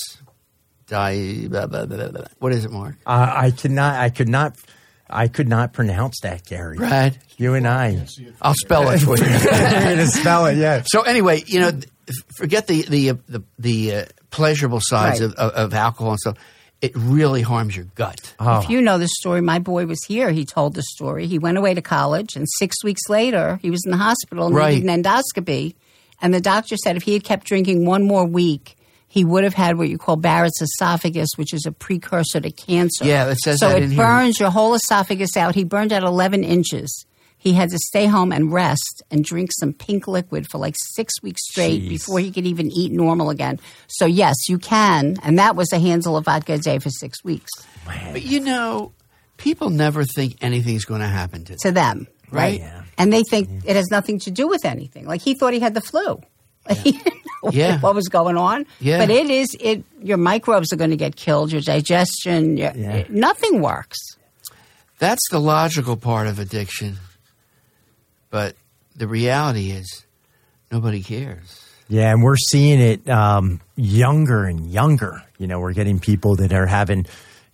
Di, blah, blah, blah. What is it, Mark? Uh, I cannot. I could not. I could not pronounce that, Gary. Right. You and I. I'll spell it for you. You're gonna spell it, yeah. So anyway, you know, forget the the uh, the, the uh, pleasurable sides Right. of, of, of alcohol and stuff. It really harms your gut. If you know the story, my boy was here. He told the story. He went away to college, and six weeks later, he was in the hospital and Right. needed an endoscopy. And the doctor said if he had kept drinking one more week, he would have had what you call Barrett's esophagus, which is a precursor to cancer. Yeah, it says so that it in here. burns your whole esophagus out. He burned out 11 inches. He had to stay home and rest and drink some pink liquid for like six weeks straight Jeez. before he could even eat normal again. So yes, you can, and that was a handle of vodka a day for six weeks. But you know, people never think anything's going to happen to them. to them, right? Yeah. And they think it has nothing to do with anything. Like he thought he had the flu. He Yeah. what was going on. Yeah. But it is it. Your microbes are going to get killed. Your digestion. Your, Yeah. it- nothing works. That's the logical part of addiction. But the reality is, nobody cares. Yeah, and we're seeing it um, younger and younger. You know, we're getting people that are having,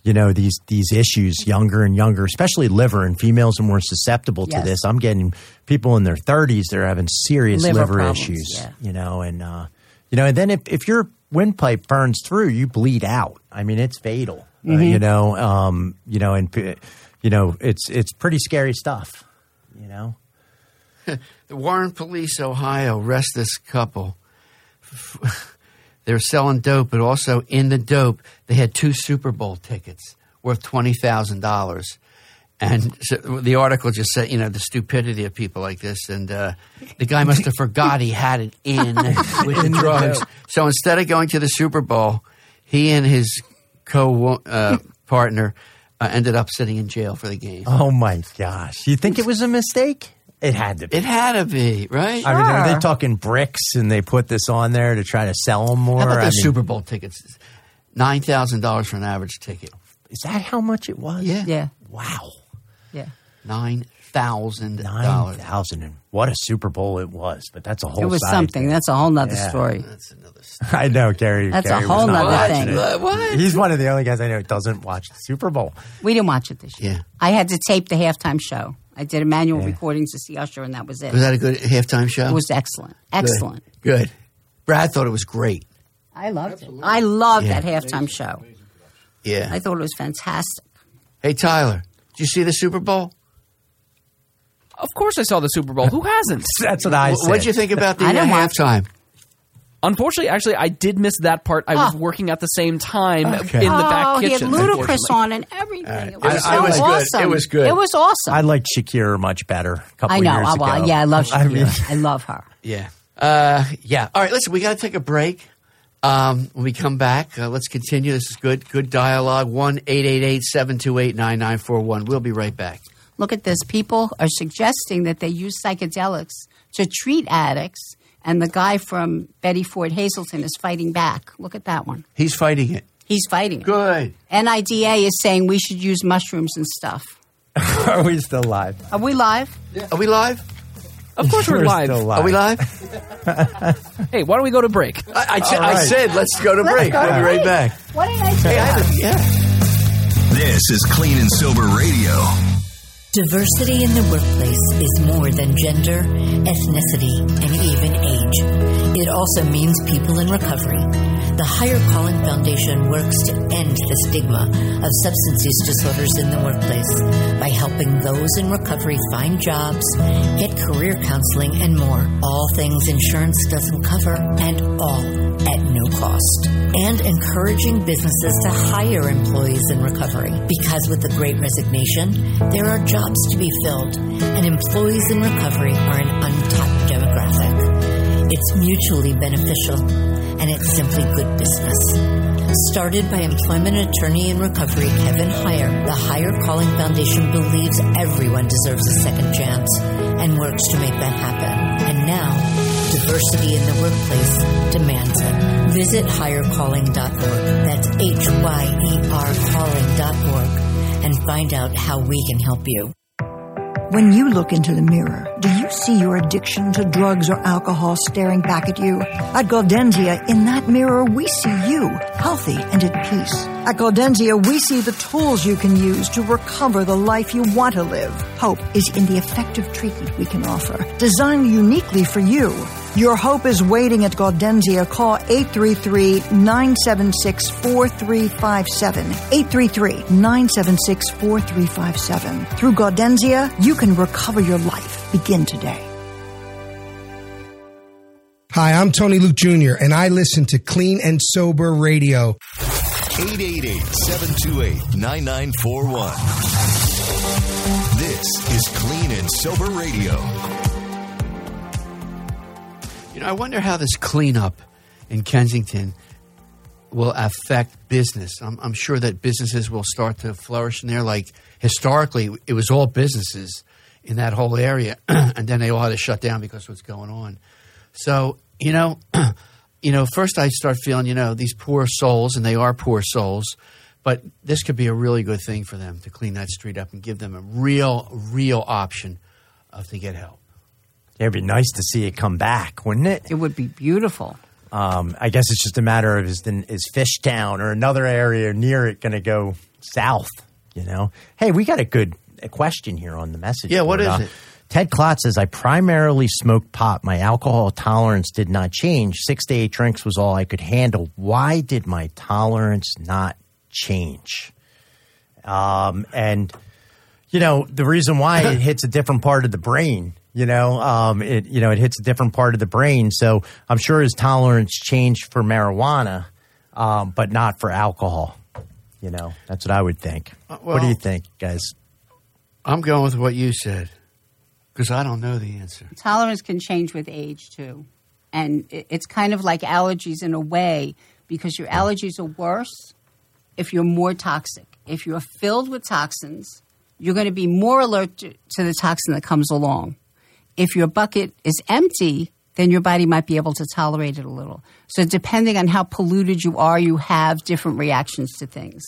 you know, these these issues younger and younger, especially liver and females are more susceptible to this. I'm getting people in their 30s that are having serious Liver liver, problems, issues. yeah. You know, and uh, you know, and then if if your windpipe burns through, you bleed out. I mean, it's fatal. uh, Mm-hmm. you know, um, you know, and you know, it's it's pretty scary stuff. You know. The Warren Police, Ohio, arrest this couple. They're selling dope, but also in the dope, they had two Super Bowl tickets worth twenty thousand dollars. And so the article just said, you know, the stupidity of people like this. And uh, the guy must have forgot he had it in with the drugs. So instead of going to the Super Bowl, he and his co uh, partner uh, ended up sitting in jail for the game. Oh my gosh! You think it was a mistake? It had to be. It had to be right. I mean, are they talking bricks and they put this on there to try to sell them more? How about I those mean, Super Bowl tickets? Nine thousand dollars for an average ticket. Is that how much it was? Yeah. Yeah, Wow. yeah. Nine thousand dollars. thousand, and what a Super Bowl it was! But that's a whole. It was side something. thing. That's a whole nother Yeah. story. That's another. Story. I know, Gary. That's a Gary was whole not nother thing. it. What- what? He's one of the only guys I know who doesn't watch the Super Bowl. We didn't watch it this year. Yeah. I had to tape the halftime show. I did a manual Yeah. recording to see Usher, and that was it. Was that a good halftime show? It was excellent. Excellent. Good. Brad thought it was great. I loved it. I loved Yeah. that halftime show. Yeah. I thought it was fantastic. Hey Tyler, did you see the Super Bowl? Of course, I saw the Super Bowl. Who hasn't? That's what I Wh- What'd you think about the halftime? Unfortunately, actually, I did miss that part. I was Oh. working at the same time Okay. in the back oh, kitchen. he had Ludacris on and everything. It was, It was- so it was good. awesome. It was good. It was awesome. I liked Shakira much better. A couple I know. years well, ago. yeah, I love I Shakira. mean, I love her. Yeah. Uh, yeah. All right. Listen, we got to take a break. Um, when we come back, uh, let's continue. This is good. Good dialogue. One eight eight eight seven two eight nine nine four one. We'll be right back. Look at this. People are suggesting that they use psychedelics to treat addicts, and the guy from Betty Ford Hazelden is fighting back. Look at that one. He's fighting it. He's fighting. it. Good. NIDA is saying we should use mushrooms and stuff. are we still live? Are we live? Are we live? Of course, we're, We're live. still live. Are we live? Hey, why don't we go to break? I, I, t- All I right. said let's go to Let's break. go to We'll be right back. What did I say? Hey, I yeah. This is Clean and Sober Radio. Diversity in the workplace is more than gender, ethnicity, and even age. It also means people in recovery. The Hyer Calling Foundation works to end the stigma of substance use disorders in the workplace by helping those in recovery find jobs, get career counseling, and more. All things insurance doesn't cover, and all at no cost. And encouraging businesses to hire employees in recovery because with the great resignation, there are jobs to be filled, and employees in recovery are an untapped demographic. It's mutually beneficial, and it's simply good business. Started by employment attorney in recovery Kevin Hyer, the Hyer Calling Foundation believes everyone deserves a second chance and works to make that happen. And now, diversity in the workplace demands it. Visit hyercalling.org. That's H Y E R calling.org and find out how we can help you. When you look into the mirror, do you see your addiction to drugs or alcohol staring back at you? At Gaudenzia, in that mirror, we see you, healthy and at peace. At Gaudenzia, we see the tools you can use to recover the life you want to live. Hope is in the effective treatment we can offer, designed uniquely for you. Your hope is waiting at Gaudenzia. Call 833-976-4357. 833-976-4357. Through Gaudenzia, you can recover your life. Begin today. Hi, I'm Tony Luke Jr., and I listen to Clean and Sober Radio. 888-728-9941. This is Clean and Sober Radio. You know, I wonder how this cleanup in Kensington will affect business. I'm, I'm sure that businesses will start to flourish in there. Like historically, it was all businesses in that whole area, and then they all had to shut down because of what's going on. So, you know, you know, first I start feeling, you know, these poor souls, and they are poor souls, but this could be a really good thing for them to clean that street up and give them a real, real option of to get help. It'd be nice to see it come back, wouldn't it? It would be beautiful. Um, I guess it's just a matter of is, the, is Fishtown or another area near it going to go south? You know, hey, we got a good a question here on the message. Yeah, what board. is Uh, it? Ted Klotz says, I primarily smoked pot. My alcohol tolerance did not change. Six to eight drinks was all I could handle. Why did my tolerance not change? Um, and, you know, the reason why it hits a different part of the brain, you know, um, it, you know, it hits a different part of the brain. So I'm sure his tolerance changed for marijuana, um, but not for alcohol. You know, that's what I would think. what do you think, guys? I'm going with what you said because I don't know the answer. Tolerance can change with age too, and it's kind of like allergies in a way because your allergies are worse if you're more toxic. If you're filled with toxins, you're going to be more alert to to the toxin that comes along. If your bucket is empty, then your body might be able to tolerate it a little. So depending on how polluted you are, you have different reactions to things.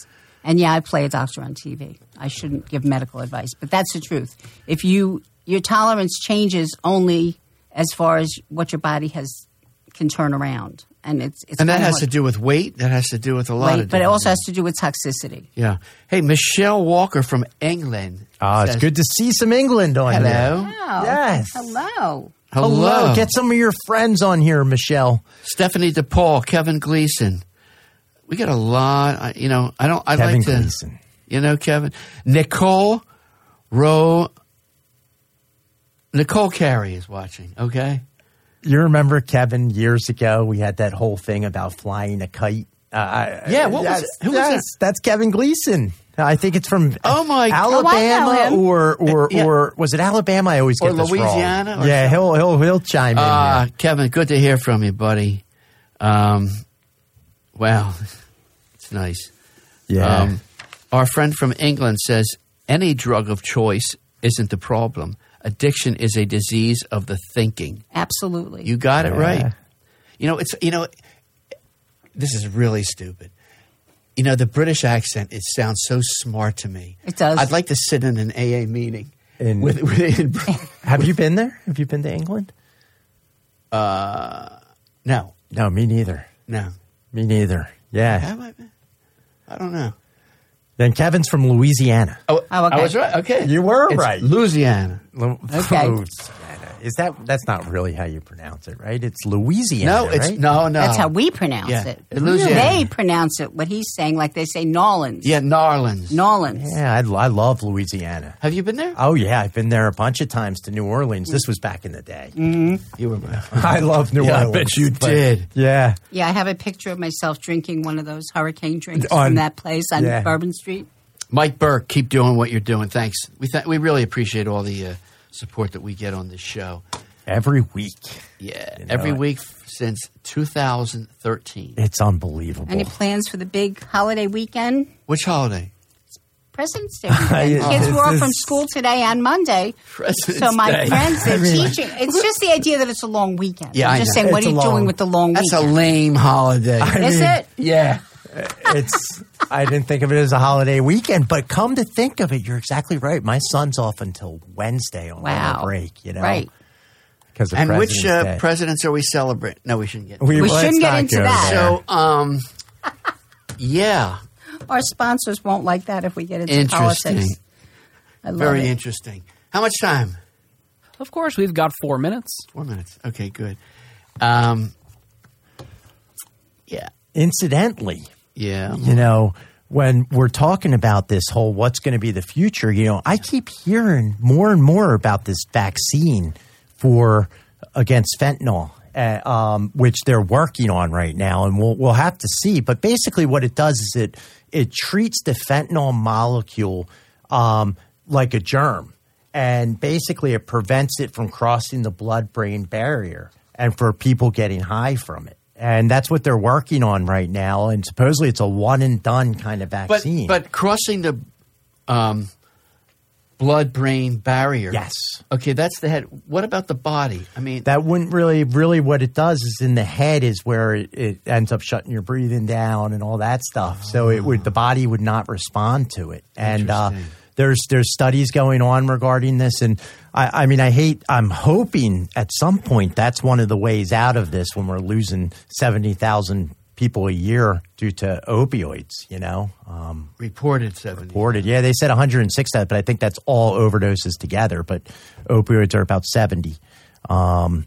And yeah, I play a doctor on TV. I shouldn't give medical advice, but that's the truth. If you your tolerance changes only as far as what your body has can turn around, and it's, it's and that has to do with weight. That has to do with a lot weight, of. but it different also has to do with toxicity. Yeah. Hey, Michelle Walker from England. Ah, it's good to see some England on Hello. here. Yes. Hello. Hello. Hello. Get some of your friends on here, Michelle. Stephanie DePaul, Kevin Gleason. We got a lot. You know, I don't. I'd like to. Gleason. You know, Kevin Nicole Rowe. Nicole Carey is watching. Okay. You remember Kevin years ago? We had that whole thing about flying a kite. Uh, Yeah, what was it? Who was that? That's Kevin Gleason. I think it's from Oh my! Alabama him. or or Yeah. or was it Alabama? I always Or get this wrong. Louisiana or yeah, he'll he'll he'll chime in. Uh, here. Kevin, good to hear from you, buddy. Um, wow, it's nice. Yeah. Um, our friend from England says any drug of choice isn't the problem. Addiction is a disease of the thinking. Absolutely. You got it right. You know, it's you know, this is really stupid. You know, the British accent it sounds so smart to me. It does. I'd like to sit in an AA meeting In- with, with in, Have you been there? Have you been to England? uh, no, No, me neither. no. Me neither. Yeah. Have I been? I don't know. Then Kevin's from Louisiana. Oh, Oh, okay. I was right. Okay, You were It's right. Louisiana. Okay. Louisiana. Is that that's not really how you pronounce it, right? It's Louisiana. No, it's right? no, no. That's how we pronounce Yeah. it. Louisiana. They pronounce it what he's saying, like they say Nolans. Yeah, Narlands. Nolans. Yeah, I, I love Louisiana. Have you been there? Oh yeah, I've been there a bunch of times to New Orleans. This was back in the day. You were. I love New Yeah, I bet you but- did. Yeah. Yeah, I have a picture of myself drinking one of those hurricane drinks On- from that place on yeah. Bourbon Street. Mike Burke, keep doing what you're doing. Thanks. We th- we really appreciate all the uh, support that we get on this show. Every week. Yeah, You know every week f- since 2013. It's unbelievable. Any plans for the big holiday weekend? Which holiday? President's Day weekend. Kids this were off from school today and Monday. President's so my Day. friends, they're I mean, teaching. It's just the idea that it's a long weekend. Yeah, I'm I just know. saying, what It's are you long- doing with the long That's a lame holiday. Is mean- it? yeah. It's I didn't think of it as a holiday weekend, but come to think of it, you're exactly right. My son's off until Wednesday on Wow. winter break. You know, Right. Because of And which President's uh, presidents are we celebrating? No, we shouldn't get. We let's shouldn't get into that. there. So, um, yeah, Our sponsors won't like that if we get into interesting. politics. I love Very it. interesting. How much time? Of course, we've got four minutes. Four minutes. Okay, good. Um, yeah, incidentally, yeah. you know, when we're talking about this whole what's going to be the future, you know, I keep hearing more and more about this vaccine for against fentanyl, uh, um, which they're working on right now, and we'll we'll have to see. But basically, what it does is it it treats the fentanyl molecule um, like a germ, and basically it prevents it from crossing the blood brain barrier, and for people getting high from it. And that's what they're working on right now. And supposedly it's a one and done kind of But vaccine. but crossing the um, blood brain barrier. Yes. Okay, that's the head. What about the body? I mean, that wouldn't really, really what it does is in the head is where it, it ends up shutting your breathing down and all that stuff. So it would, the body would not respond to it. And, uh. There's, there's studies going on regarding this. And I, I mean, I hate, I'm hoping at some point that's one of the ways out of this when we're losing 70,000 people a year due to opioids, you know? Um, reported seventy. reported. Yeah, they said 106 that, but I think that's all overdoses together. But opioids are about 70. Um,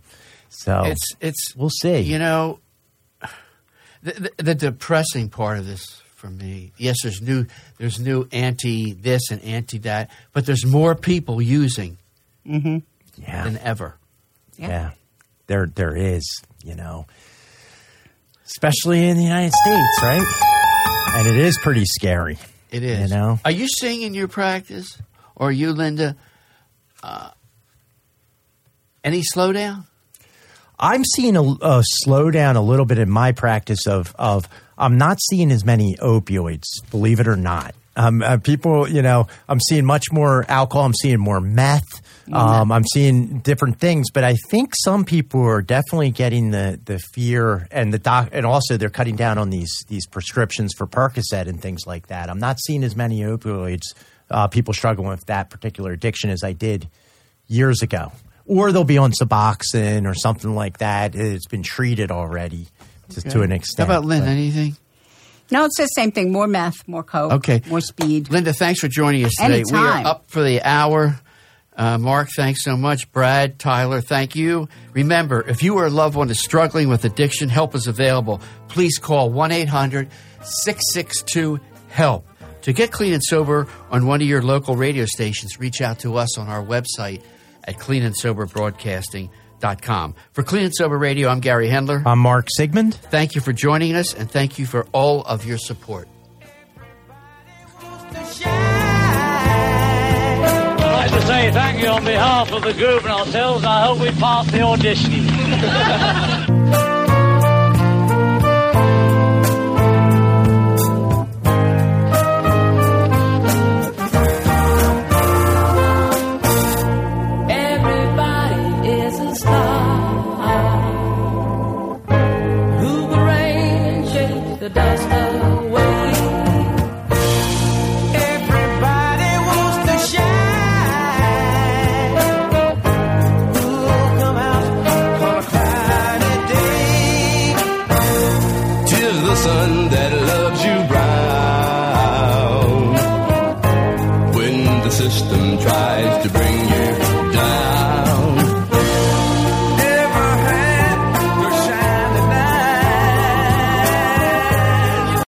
so It's it's. we'll see. You know, the, the, the depressing part of this for me. Yes, there's new there's new anti this and anti that, but there's more people using yeah, than ever. yeah, there there is. You know, especially in the United States, right? And it is pretty scary. It is. You know? Are you seeing in your practice, or you, Linda, uh, any slowdown? I'm seeing a, a slowdown a little bit in my practice of of I'm not seeing as many opioids, believe it or not. Um, uh, people, you know, I'm seeing much more alcohol. I'm seeing more meth. Um, I'm seeing different things, but I think some people are definitely getting the, the fear and the doc, and also they're cutting down on these these prescriptions for Percocet and things like that. I'm not seeing as many opioids uh, people struggling with that particular addiction as I did years ago, or they'll be on Suboxone or something like that. It's been treated already to, to an extent. How about Lynn? but- Anything? No, it's the same thing. More meth, more coke, Okay. more speed. Linda, thanks for joining us today. We are up for the hour. Uh, Mark, thanks so much. Brad, Tyler, thank you. Remember, if you or a loved one is struggling with addiction, help is available. Please call 1 800 662 HELP. To get clean and sober on one of your local radio stations, reach out to us on our website at cleanandsoberbroadcasting.com. For Clean and Sober Radio, I'm Gary Hendler. I'm Mark Sigmund. Thank you for joining us, and thank you for all of your support. I'd like to say thank you on behalf of the group and ourselves. I hope we pass the audition.